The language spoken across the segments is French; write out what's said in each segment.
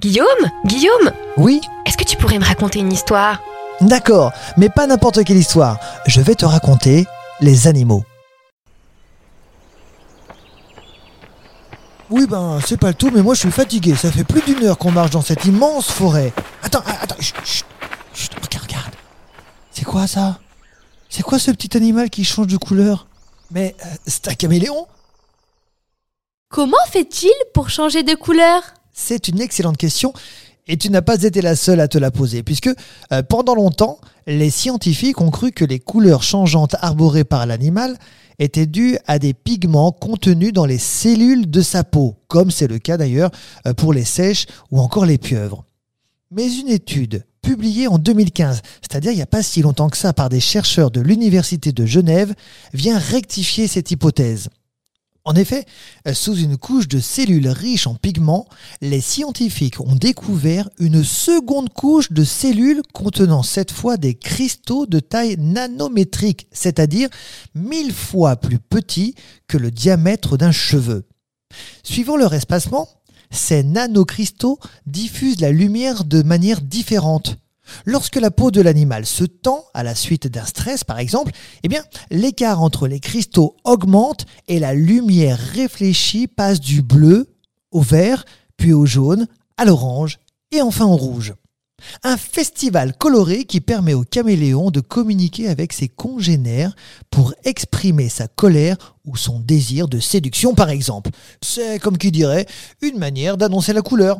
Guillaume Guillaume Oui? Est-ce que tu pourrais me raconter une histoire? D'accord, mais pas n'importe quelle histoire. Je vais te raconter les animaux. Oui, ben, c'est pas le tout, mais moi je suis fatigué. Ça fait plus d'une heure qu'on marche dans cette immense forêt. Attends, ah, attends, chut, chut, chut, regarde, regarde. C'est quoi ça? C'est quoi ce petit animal qui change de couleur? Mais euh, c'est un caméléon? Comment fait-il pour changer de couleur? C'est une excellente question et tu n'as pas été la seule à te la poser, puisque euh, pendant longtemps, les scientifiques ont cru que les couleurs changeantes arborées par l'animal étaient dues à des pigments contenus dans les cellules de sa peau, comme c'est le cas d'ailleurs euh, pour les sèches ou encore les pieuvres. Mais une étude publiée en 2015, c'est-à-dire il n'y a pas si longtemps que ça par des chercheurs de l'Université de Genève, vient rectifier cette hypothèse. En effet, sous une couche de cellules riches en pigments, les scientifiques ont découvert une seconde couche de cellules contenant cette fois des cristaux de taille nanométrique, c'est-à-dire mille fois plus petits que le diamètre d'un cheveu. Suivant leur espacement, ces nanocristaux diffusent la lumière de manière différente. Lorsque la peau de l'animal se tend à la suite d'un stress par exemple, eh bien l'écart entre les cristaux augmente et la lumière réfléchie passe du bleu au vert, puis au jaune, à l'orange et enfin au rouge. Un festival coloré qui permet au caméléon de communiquer avec ses congénères pour exprimer sa colère ou son désir de séduction par exemple. C'est comme qui dirait une manière d'annoncer la couleur.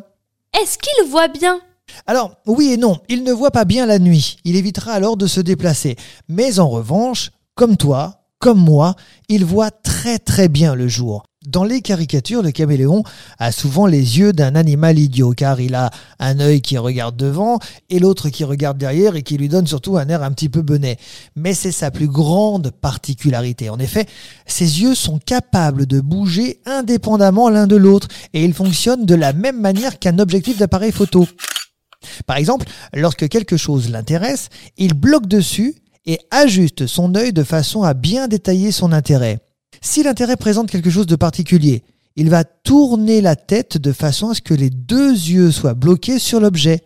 Est-ce qu'il voit bien? Alors, oui et non, il ne voit pas bien la nuit, il évitera alors de se déplacer. Mais en revanche, comme toi, comme moi, il voit très très bien le jour. Dans les caricatures, le caméléon a souvent les yeux d'un animal idiot, car il a un œil qui regarde devant et l'autre qui regarde derrière et qui lui donne surtout un air un petit peu benet. Mais c'est sa plus grande particularité. En effet, ses yeux sont capables de bouger indépendamment l'un de l'autre et ils fonctionnent de la même manière qu'un objectif d'appareil photo. Par exemple, lorsque quelque chose l'intéresse, il bloque dessus et ajuste son œil de façon à bien détailler son intérêt. Si l'intérêt présente quelque chose de particulier, il va tourner la tête de façon à ce que les deux yeux soient bloqués sur l'objet,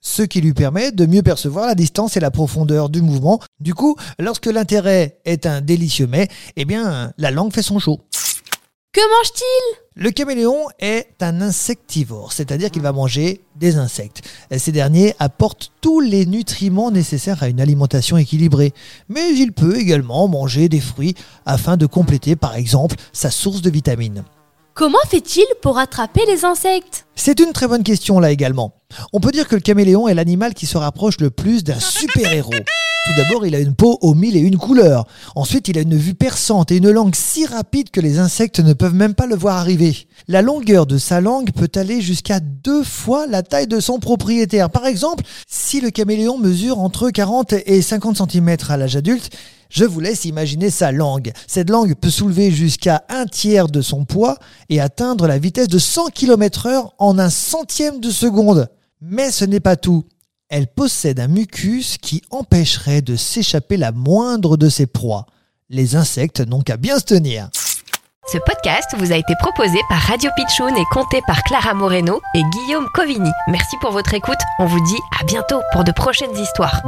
ce qui lui permet de mieux percevoir la distance et la profondeur du mouvement. Du coup, lorsque l'intérêt est un délicieux mets, eh bien, la langue fait son show. Que mange-t-il? Le caméléon est un insectivore, c'est-à-dire qu'il va manger des insectes. Ces derniers apportent tous les nutriments nécessaires à une alimentation équilibrée, mais il peut également manger des fruits afin de compléter par exemple sa source de vitamines. Comment fait-il pour attraper les insectes? C'est une très bonne question là également. On peut dire que le caméléon est l'animal qui se rapproche le plus d'un super-héros. Tout d'abord, il a une peau aux mille et une couleurs. Ensuite, il a une vue perçante et une langue si rapide que les insectes ne peuvent même pas le voir arriver. La longueur de sa langue peut aller jusqu'à deux fois la taille de son propriétaire. Par exemple, si le caméléon mesure entre 40 et 50 cm à l'âge adulte, je vous laisse imaginer sa langue. Cette langue peut soulever jusqu'à un tiers de son poids et atteindre la vitesse de 100 km heure en un centième de seconde. Mais ce n'est pas tout elle possède un mucus qui empêcherait de s'échapper la moindre de ses proies. Les insectes n'ont qu'à bien se tenir. Ce podcast vous a été proposé par Radio Pitchoun et compté par Clara Moreno et Guillaume Covini. Merci pour votre écoute. On vous dit à bientôt pour de prochaines histoires.